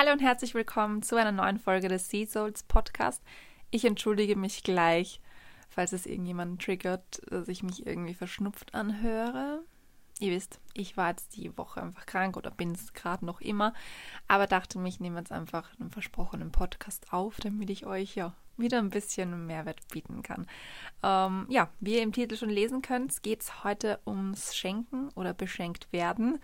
Hallo und herzlich willkommen zu einer neuen Folge des Sea Souls Podcast. Ich entschuldige mich gleich, falls es irgendjemanden triggert, dass ich mich irgendwie verschnupft anhöre. Ihr wisst, ich war jetzt die Woche einfach krank oder bin es gerade noch immer, aber dachte mir, ich nehme jetzt einfach einen versprochenen Podcast auf, damit ich euch ja wieder ein bisschen Mehrwert bieten kann. Ähm, ja, wie ihr im Titel schon lesen könnt, geht es heute ums Schenken oder beschenkt werden.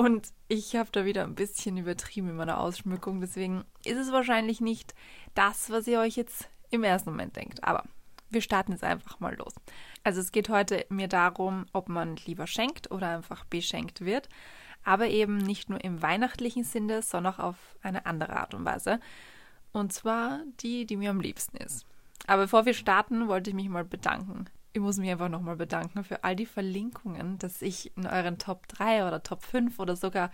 Und ich habe da wieder ein bisschen übertrieben in meiner Ausschmückung. Deswegen ist es wahrscheinlich nicht das, was ihr euch jetzt im ersten Moment denkt. Aber wir starten jetzt einfach mal los. Also es geht heute mir darum, ob man lieber schenkt oder einfach beschenkt wird. Aber eben nicht nur im weihnachtlichen Sinne, sondern auch auf eine andere Art und Weise. Und zwar die, die mir am liebsten ist. Aber bevor wir starten, wollte ich mich mal bedanken ich muss mich einfach nochmal bedanken für all die Verlinkungen, dass ich in euren Top 3 oder Top 5 oder sogar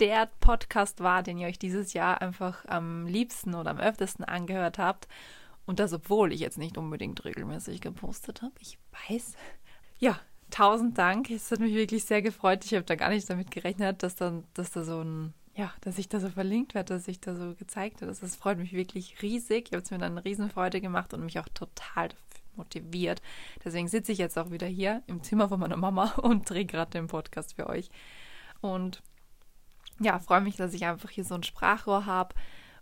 der Podcast war, den ihr euch dieses Jahr einfach am liebsten oder am öftesten angehört habt. Und das, obwohl ich jetzt nicht unbedingt regelmäßig gepostet habe. Ich weiß. Ja, tausend Dank. Es hat mich wirklich sehr gefreut. Ich habe da gar nicht damit gerechnet, dass, dann, dass da so ein, ja, dass ich da so verlinkt werde, dass ich da so gezeigt habe. Das freut mich wirklich riesig. Ich habe es mir dann eine Riesenfreude gemacht und mich auch total motiviert. Deswegen sitze ich jetzt auch wieder hier im Zimmer von meiner Mama und drehe gerade den Podcast für euch. Und ja, freue mich, dass ich einfach hier so ein Sprachrohr habe,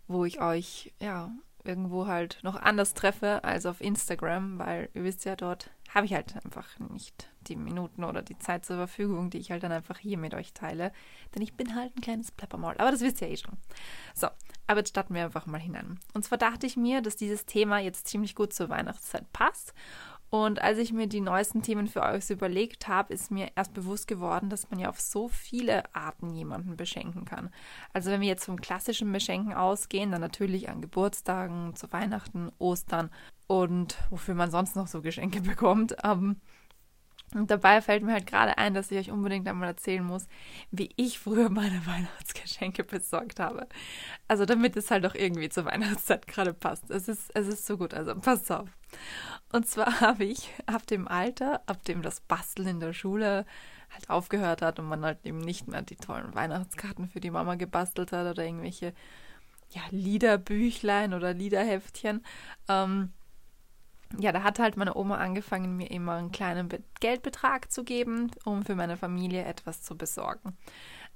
wo ich euch ja irgendwo halt noch anders treffe als auf Instagram, weil ihr wisst ja, dort habe ich halt einfach nicht die Minuten oder die Zeit zur Verfügung, die ich halt dann einfach hier mit euch teile. Denn ich bin halt ein kleines Plappermaul. Aber das wisst ihr ja eh schon. So, aber jetzt starten wir einfach mal hinein. Und zwar dachte ich mir, dass dieses Thema jetzt ziemlich gut zur Weihnachtszeit passt. Und als ich mir die neuesten Themen für euch überlegt habe, ist mir erst bewusst geworden, dass man ja auf so viele Arten jemanden beschenken kann. Also wenn wir jetzt vom klassischen Beschenken ausgehen, dann natürlich an Geburtstagen, zu Weihnachten, Ostern und wofür man sonst noch so Geschenke bekommt. Ähm, und dabei fällt mir halt gerade ein, dass ich euch unbedingt einmal erzählen muss, wie ich früher meine Weihnachtsgeschenke besorgt habe. Also damit es halt auch irgendwie zur Weihnachtszeit gerade passt. Es ist, es ist so gut, also passt auf. Und zwar habe ich ab dem Alter, ab dem das Basteln in der Schule halt aufgehört hat und man halt eben nicht mehr die tollen Weihnachtskarten für die Mama gebastelt hat oder irgendwelche ja, Liederbüchlein oder Liederheftchen, ähm, ja, da hat halt meine Oma angefangen, mir immer einen kleinen Be Geldbetrag zu geben, um für meine Familie etwas zu besorgen.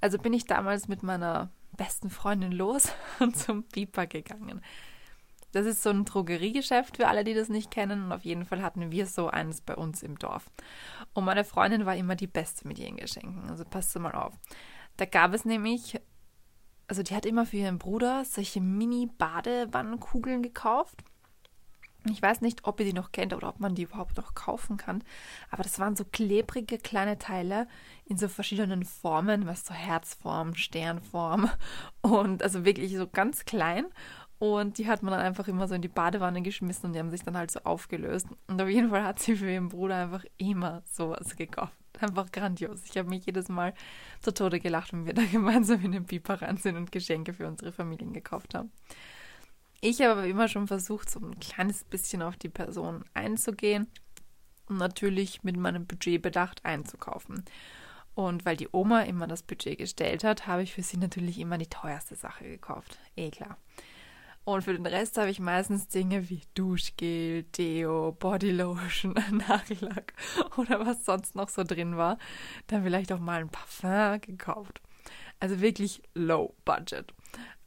Also bin ich damals mit meiner besten Freundin los und zum Piper gegangen. Das ist so ein Drogeriegeschäft für alle, die das nicht kennen. Und auf jeden Fall hatten wir so eines bei uns im Dorf. Und meine Freundin war immer die Beste mit ihren Geschenken. Also passt mal auf. Da gab es nämlich, also die hat immer für ihren Bruder solche Mini-Badewannenkugeln gekauft. Ich weiß nicht, ob ihr die noch kennt oder ob man die überhaupt noch kaufen kann. Aber das waren so klebrige kleine Teile in so verschiedenen Formen, was so Herzform, Sternform und also wirklich so ganz klein. Und die hat man dann einfach immer so in die Badewanne geschmissen und die haben sich dann halt so aufgelöst. Und auf jeden Fall hat sie für ihren Bruder einfach immer sowas gekauft. Einfach grandios. Ich habe mich jedes Mal zu Tode gelacht, wenn wir da gemeinsam in den Piper rein sind und Geschenke für unsere Familien gekauft haben. Ich habe aber immer schon versucht, so ein kleines bisschen auf die Person einzugehen und natürlich mit meinem Budget bedacht einzukaufen. Und weil die Oma immer das Budget gestellt hat, habe ich für sie natürlich immer die teuerste Sache gekauft. Eh klar. Und für den Rest habe ich meistens Dinge wie Duschgel, Deo, Bodylotion, Nagellack oder was sonst noch so drin war. Dann vielleicht auch mal ein Parfum gekauft. Also wirklich low budget.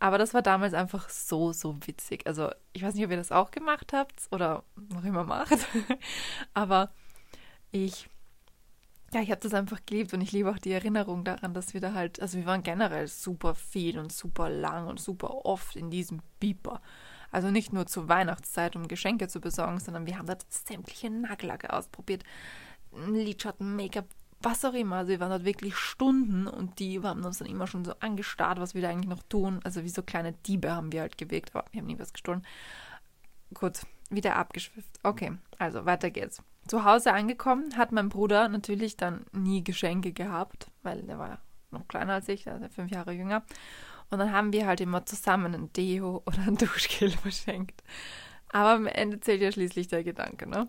Aber das war damals einfach so, so witzig. Also ich weiß nicht, ob ihr das auch gemacht habt oder noch immer macht. Aber ich, ja, ich habe das einfach geliebt und ich liebe auch die Erinnerung daran, dass wir da halt, also wir waren generell super viel und super lang und super oft in diesem Beeper. Also nicht nur zur Weihnachtszeit, um Geschenke zu besorgen, sondern wir haben da sämtliche Nagellacke ausprobiert. Lidschatten, Make-up, was auch immer. Also wir waren dort wirklich Stunden und die haben uns dann immer schon so angestarrt, was wir da eigentlich noch tun. Also wie so kleine Diebe haben wir halt gewirkt, aber wir haben nie was gestohlen. Gut, wieder abgeschwifft. Okay, also weiter geht's. Zu Hause angekommen hat mein Bruder natürlich dann nie Geschenke gehabt, weil der war noch kleiner als ich, also fünf Jahre jünger. Und dann haben wir halt immer zusammen ein Deo oder ein Duschgel verschenkt. Aber am Ende zählt ja schließlich der Gedanke, ne?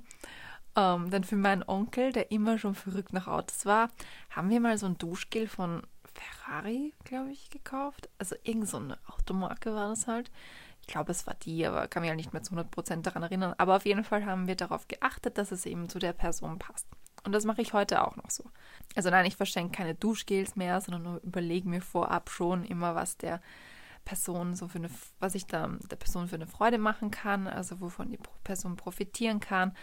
Ähm, dann für meinen Onkel, der immer schon verrückt nach Autos war, haben wir mal so ein Duschgel von Ferrari, glaube ich, gekauft. Also irgend so eine Automarke war das halt. Ich glaube, es war die, aber kann mich halt nicht mehr zu 100% daran erinnern. Aber auf jeden Fall haben wir darauf geachtet, dass es eben zu der Person passt. Und das mache ich heute auch noch so. Also nein, ich verschenke keine Duschgels mehr, sondern nur überlege mir vorab schon immer, was der Person so für eine, was ich da der Person für eine Freude machen kann, also wovon die Person profitieren kann,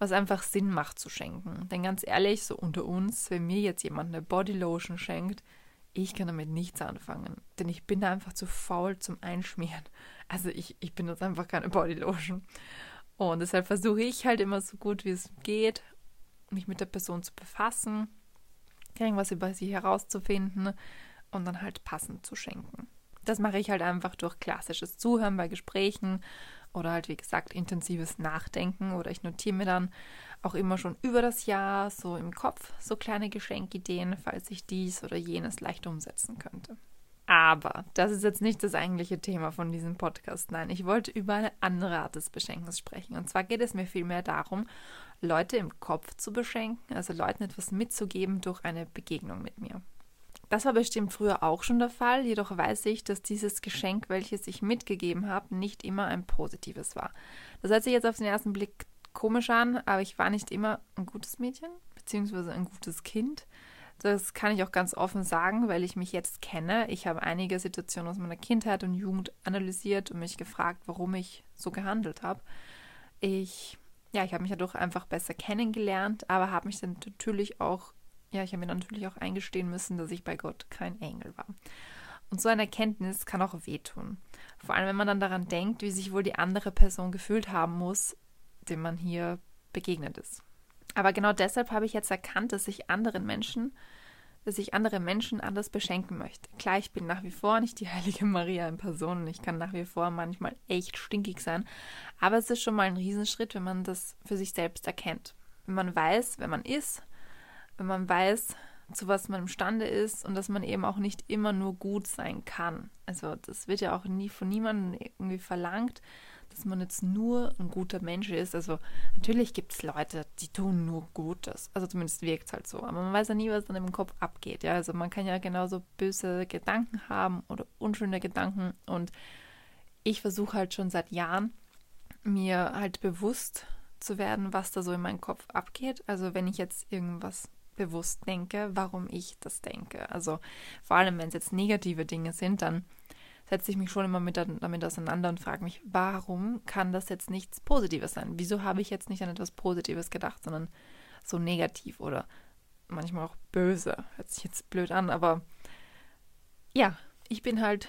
was einfach Sinn macht zu schenken. Denn ganz ehrlich, so unter uns, wenn mir jetzt jemand eine Bodylotion schenkt, ich kann damit nichts anfangen, denn ich bin da einfach zu faul zum Einschmieren. Also ich, ich benutze einfach keine Bodylotion. Und deshalb versuche ich halt immer so gut wie es geht, mich mit der Person zu befassen, irgendwas über sie herauszufinden und dann halt passend zu schenken. Das mache ich halt einfach durch klassisches Zuhören bei Gesprächen oder halt, wie gesagt, intensives Nachdenken oder ich notiere mir dann auch immer schon über das Jahr so im Kopf so kleine Geschenkideen, falls ich dies oder jenes leicht umsetzen könnte. Aber das ist jetzt nicht das eigentliche Thema von diesem Podcast. Nein, ich wollte über eine andere Art des Beschenkens sprechen. Und zwar geht es mir vielmehr darum, Leute im Kopf zu beschenken, also Leuten etwas mitzugeben durch eine Begegnung mit mir. Das war bestimmt früher auch schon der Fall, jedoch weiß ich, dass dieses Geschenk, welches ich mitgegeben habe, nicht immer ein positives war. Das hört sich jetzt auf den ersten Blick komisch an, aber ich war nicht immer ein gutes Mädchen, beziehungsweise ein gutes Kind. Das kann ich auch ganz offen sagen, weil ich mich jetzt kenne. Ich habe einige Situationen aus meiner Kindheit und Jugend analysiert und mich gefragt, warum ich so gehandelt habe. Ich, ja, ich habe mich dadurch einfach besser kennengelernt, aber habe mich dann natürlich auch ja, ich habe mir natürlich auch eingestehen müssen, dass ich bei Gott kein Engel war. Und so eine Erkenntnis kann auch wehtun. Vor allem, wenn man dann daran denkt, wie sich wohl die andere Person gefühlt haben muss, dem man hier begegnet ist. Aber genau deshalb habe ich jetzt erkannt, dass ich anderen Menschen, dass ich andere Menschen anders beschenken möchte. Klar, ich bin nach wie vor nicht die heilige Maria in Person. Ich kann nach wie vor manchmal echt stinkig sein. Aber es ist schon mal ein Riesenschritt, wenn man das für sich selbst erkennt. Wenn man weiß, wer man ist, wenn man weiß, zu was man imstande ist und dass man eben auch nicht immer nur gut sein kann. Also das wird ja auch nie von niemandem irgendwie verlangt, dass man jetzt nur ein guter Mensch ist. Also natürlich gibt es Leute, die tun nur Gutes. Also zumindest wirkt es halt so. Aber man weiß ja nie, was dann im Kopf abgeht. Ja, also man kann ja genauso böse Gedanken haben oder unschöne Gedanken. Und ich versuche halt schon seit Jahren, mir halt bewusst zu werden, was da so in meinem Kopf abgeht. Also wenn ich jetzt irgendwas bewusst denke, warum ich das denke. Also vor allem, wenn es jetzt negative Dinge sind, dann setze ich mich schon immer mit, damit auseinander und frage mich, warum kann das jetzt nichts Positives sein? Wieso habe ich jetzt nicht an etwas Positives gedacht, sondern so negativ oder manchmal auch böse? Hört sich jetzt blöd an, aber ja, ich bin halt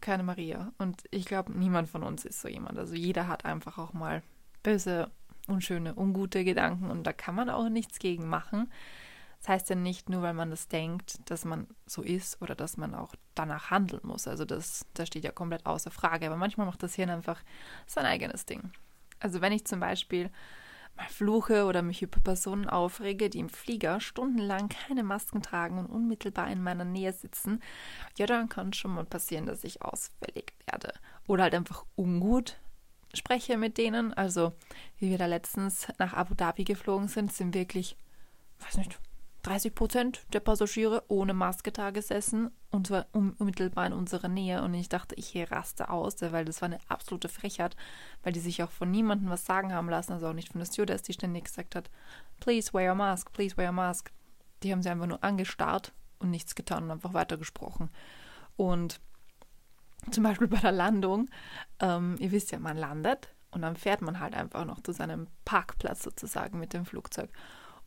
keine Maria und ich glaube, niemand von uns ist so jemand. Also jeder hat einfach auch mal böse, unschöne, ungute Gedanken und da kann man auch nichts gegen machen. Das heißt ja nicht nur, weil man das denkt, dass man so ist oder dass man auch danach handeln muss. Also das, das steht ja komplett außer Frage. Aber manchmal macht das Hirn einfach sein eigenes Ding. Also wenn ich zum Beispiel mal fluche oder mich über Personen aufrege, die im Flieger stundenlang keine Masken tragen und unmittelbar in meiner Nähe sitzen, ja, dann kann schon mal passieren, dass ich ausfällig werde. Oder halt einfach ungut spreche mit denen. Also, wie wir da letztens nach Abu Dhabi geflogen sind, sind wirklich, weiß nicht, 30 Prozent der Passagiere ohne Maske da gesessen und zwar unmittelbar in unserer Nähe. Und ich dachte, ich raste aus, weil das war eine absolute Frechheit, weil die sich auch von niemandem was sagen haben lassen, also auch nicht von der Stewardess, die ständig gesagt hat, please wear your mask, please wear your mask. Die haben sie einfach nur angestarrt und nichts getan und einfach weitergesprochen. Und zum Beispiel bei der Landung, ähm, ihr wisst ja, man landet und dann fährt man halt einfach noch zu seinem Parkplatz sozusagen mit dem Flugzeug.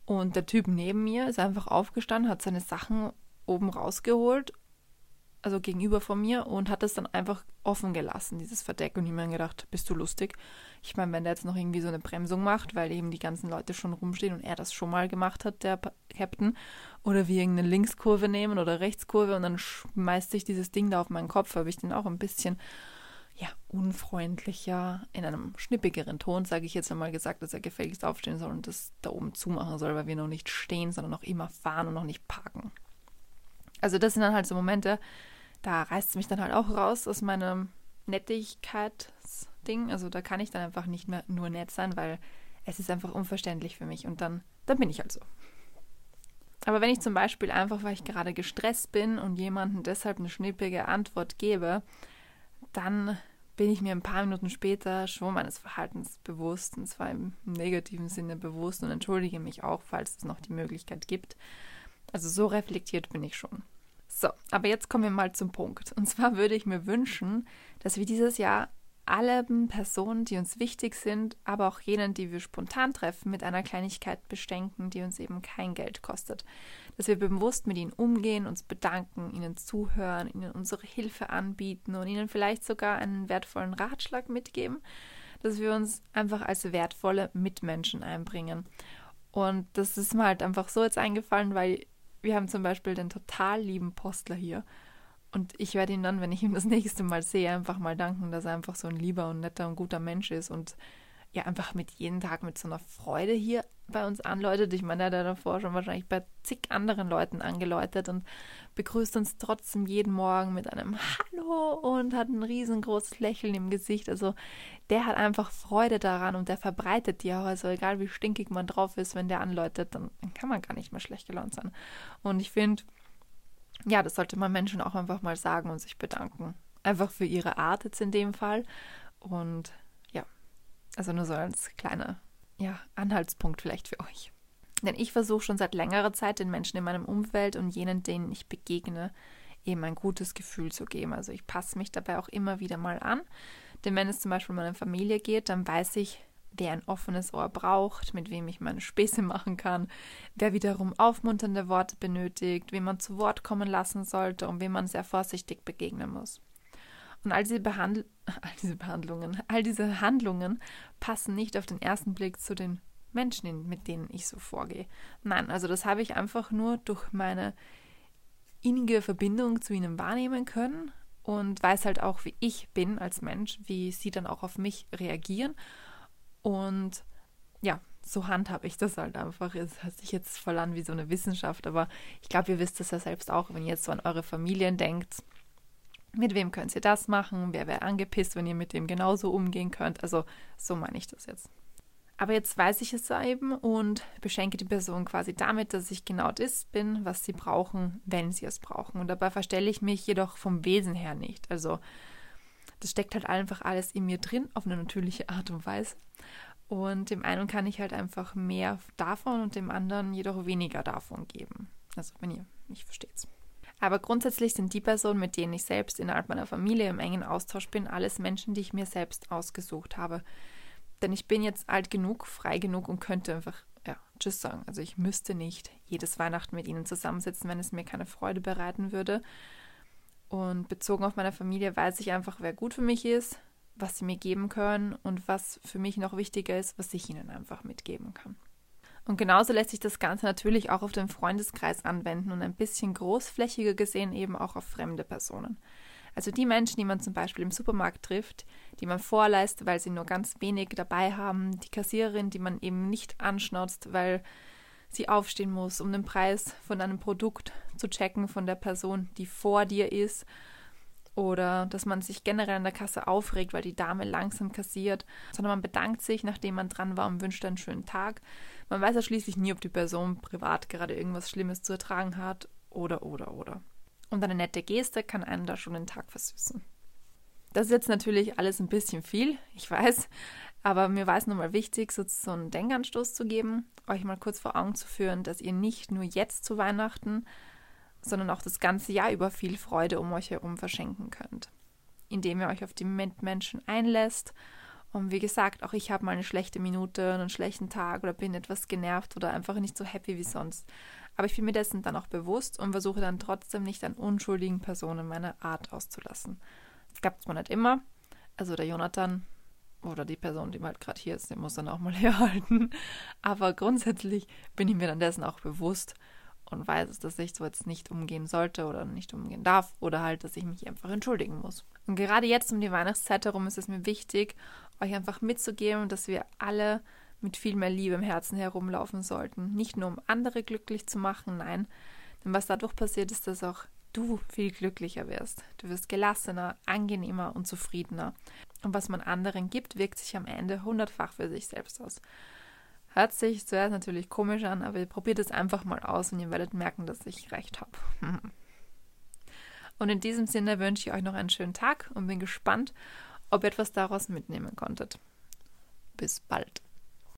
Und der Typ neben mir ist einfach aufgestanden, hat seine Sachen oben rausgeholt, also gegenüber von mir, und hat es dann einfach offen gelassen, dieses Verdeck. Und ich mir gedacht, bist du lustig? Ich meine, wenn der jetzt noch irgendwie so eine Bremsung macht, weil eben die ganzen Leute schon rumstehen und er das schon mal gemacht hat, der Captain, oder wir irgendeine Linkskurve nehmen oder Rechtskurve und dann schmeißt sich dieses Ding da auf meinen Kopf, habe ich den auch ein bisschen ja, unfreundlicher, in einem schnippigeren Ton, sage ich jetzt einmal gesagt, dass er gefälligst aufstehen soll und das da oben zumachen soll, weil wir noch nicht stehen, sondern noch immer fahren und noch nicht parken. Also das sind dann halt so Momente, da reißt es mich dann halt auch raus aus meinem Nettigkeitsding. Also da kann ich dann einfach nicht mehr nur nett sein, weil es ist einfach unverständlich für mich und dann, dann bin ich halt so. Aber wenn ich zum Beispiel einfach, weil ich gerade gestresst bin und jemandem deshalb eine schnippige Antwort gebe, dann bin ich mir ein paar Minuten später schon meines Verhaltens bewusst, und zwar im negativen Sinne bewusst und entschuldige mich auch, falls es noch die Möglichkeit gibt. Also so reflektiert bin ich schon. So, aber jetzt kommen wir mal zum Punkt. Und zwar würde ich mir wünschen, dass wir dieses Jahr alle Personen, die uns wichtig sind, aber auch jenen, die wir spontan treffen, mit einer Kleinigkeit beschenken, die uns eben kein Geld kostet. Dass wir bewusst mit ihnen umgehen, uns bedanken, ihnen zuhören, ihnen unsere Hilfe anbieten und ihnen vielleicht sogar einen wertvollen Ratschlag mitgeben, dass wir uns einfach als wertvolle Mitmenschen einbringen. Und das ist mir halt einfach so jetzt eingefallen, weil wir haben zum Beispiel den total lieben Postler hier und ich werde ihn dann, wenn ich ihn das nächste Mal sehe, einfach mal danken, dass er einfach so ein lieber und netter und guter Mensch ist und ja, einfach mit jedem Tag mit so einer Freude hier bei uns anläutet. Ich meine, er hat davor schon wahrscheinlich bei zig anderen Leuten angeläutet und begrüßt uns trotzdem jeden Morgen mit einem Hallo und hat ein riesengroßes Lächeln im Gesicht. Also der hat einfach Freude daran und der verbreitet die auch. Also egal wie stinkig man drauf ist, wenn der anläutet, dann kann man gar nicht mehr schlecht gelaunt sein. Und ich finde, ja, das sollte man Menschen auch einfach mal sagen und sich bedanken. Einfach für ihre Art jetzt in dem Fall. Und ja, also nur so als kleiner ja, Anhaltspunkt vielleicht für euch. Denn ich versuche schon seit längerer Zeit den Menschen in meinem Umfeld und jenen, denen ich begegne, eben ein gutes Gefühl zu geben. Also ich passe mich dabei auch immer wieder mal an. Denn wenn es zum Beispiel um meine Familie geht, dann weiß ich, wer ein offenes Ohr braucht, mit wem ich meine Späße machen kann, wer wiederum aufmunternde Worte benötigt, wem man zu Wort kommen lassen sollte und wem man sehr vorsichtig begegnen muss. Und all diese, Behandl all diese Behandlungen, all diese Handlungen passen nicht auf den ersten Blick zu den Menschen, mit denen ich so vorgehe. Nein, also das habe ich einfach nur durch meine innige Verbindung zu ihnen wahrnehmen können und weiß halt auch, wie ich bin als Mensch, wie sie dann auch auf mich reagieren und ja, so handhabe ich das halt einfach. Es hört sich jetzt voll an wie so eine Wissenschaft, aber ich glaube, ihr wisst das ja selbst auch, wenn ihr jetzt so an eure Familien denkt. Mit wem könnt ihr das machen? Wer wäre angepisst, wenn ihr mit dem genauso umgehen könnt? Also so meine ich das jetzt. Aber jetzt weiß ich es eben und beschenke die Person quasi damit, dass ich genau das bin, was sie brauchen, wenn sie es brauchen. Und dabei verstelle ich mich jedoch vom Wesen her nicht. Also das steckt halt einfach alles in mir drin, auf eine natürliche Art und Weise. Und dem einen kann ich halt einfach mehr davon und dem anderen jedoch weniger davon geben. Also wenn ihr mich versteht. Aber grundsätzlich sind die Personen, mit denen ich selbst innerhalb meiner Familie im engen Austausch bin, alles Menschen, die ich mir selbst ausgesucht habe. Denn ich bin jetzt alt genug, frei genug und könnte einfach, ja, tschüss sagen. Also ich müsste nicht jedes Weihnachten mit ihnen zusammensitzen, wenn es mir keine Freude bereiten würde. Und bezogen auf meine Familie weiß ich einfach, wer gut für mich ist, was sie mir geben können und was für mich noch wichtiger ist, was ich ihnen einfach mitgeben kann. Und genauso lässt sich das Ganze natürlich auch auf den Freundeskreis anwenden und ein bisschen großflächiger gesehen eben auch auf fremde Personen. Also die Menschen, die man zum Beispiel im Supermarkt trifft, die man vorleist, weil sie nur ganz wenig dabei haben, die Kassiererin, die man eben nicht anschnauzt, weil sie aufstehen muss, um den Preis von einem Produkt zu checken von der Person, die vor dir ist oder dass man sich generell an der Kasse aufregt, weil die Dame langsam kassiert, sondern man bedankt sich, nachdem man dran war und wünscht einen schönen Tag. Man weiß ja schließlich nie, ob die Person privat gerade irgendwas Schlimmes zu ertragen hat oder oder oder. Und eine nette Geste kann einen da schon den Tag versüßen. Das ist jetzt natürlich alles ein bisschen viel, ich weiß, aber mir war es nochmal wichtig, so, so einen Denkanstoß zu geben, euch mal kurz vor Augen zu führen, dass ihr nicht nur jetzt zu Weihnachten sondern auch das ganze Jahr über viel Freude um euch herum verschenken könnt. Indem ihr euch auf die Mitmenschen einlässt. Und wie gesagt, auch ich habe mal eine schlechte Minute, einen schlechten Tag oder bin etwas genervt oder einfach nicht so happy wie sonst. Aber ich bin mir dessen dann auch bewusst und versuche dann trotzdem nicht an unschuldigen Personen meine Art auszulassen. Das klappt zwar nicht immer. Also der Jonathan oder die Person, die halt gerade hier ist, der muss dann auch mal herhalten. Aber grundsätzlich bin ich mir dann dessen auch bewusst und weiß, dass ich so jetzt nicht umgehen sollte oder nicht umgehen darf oder halt, dass ich mich einfach entschuldigen muss. Und gerade jetzt um die Weihnachtszeit herum ist es mir wichtig, euch einfach mitzugeben, dass wir alle mit viel mehr Liebe im Herzen herumlaufen sollten. Nicht nur um andere glücklich zu machen, nein. Denn was dadurch passiert, ist, dass auch du viel glücklicher wirst. Du wirst gelassener, angenehmer und zufriedener. Und was man anderen gibt, wirkt sich am Ende hundertfach für sich selbst aus. Hört sich zuerst natürlich komisch an, aber ihr probiert es einfach mal aus und ihr werdet merken, dass ich recht habe. Und in diesem Sinne wünsche ich euch noch einen schönen Tag und bin gespannt, ob ihr etwas daraus mitnehmen konntet. Bis bald.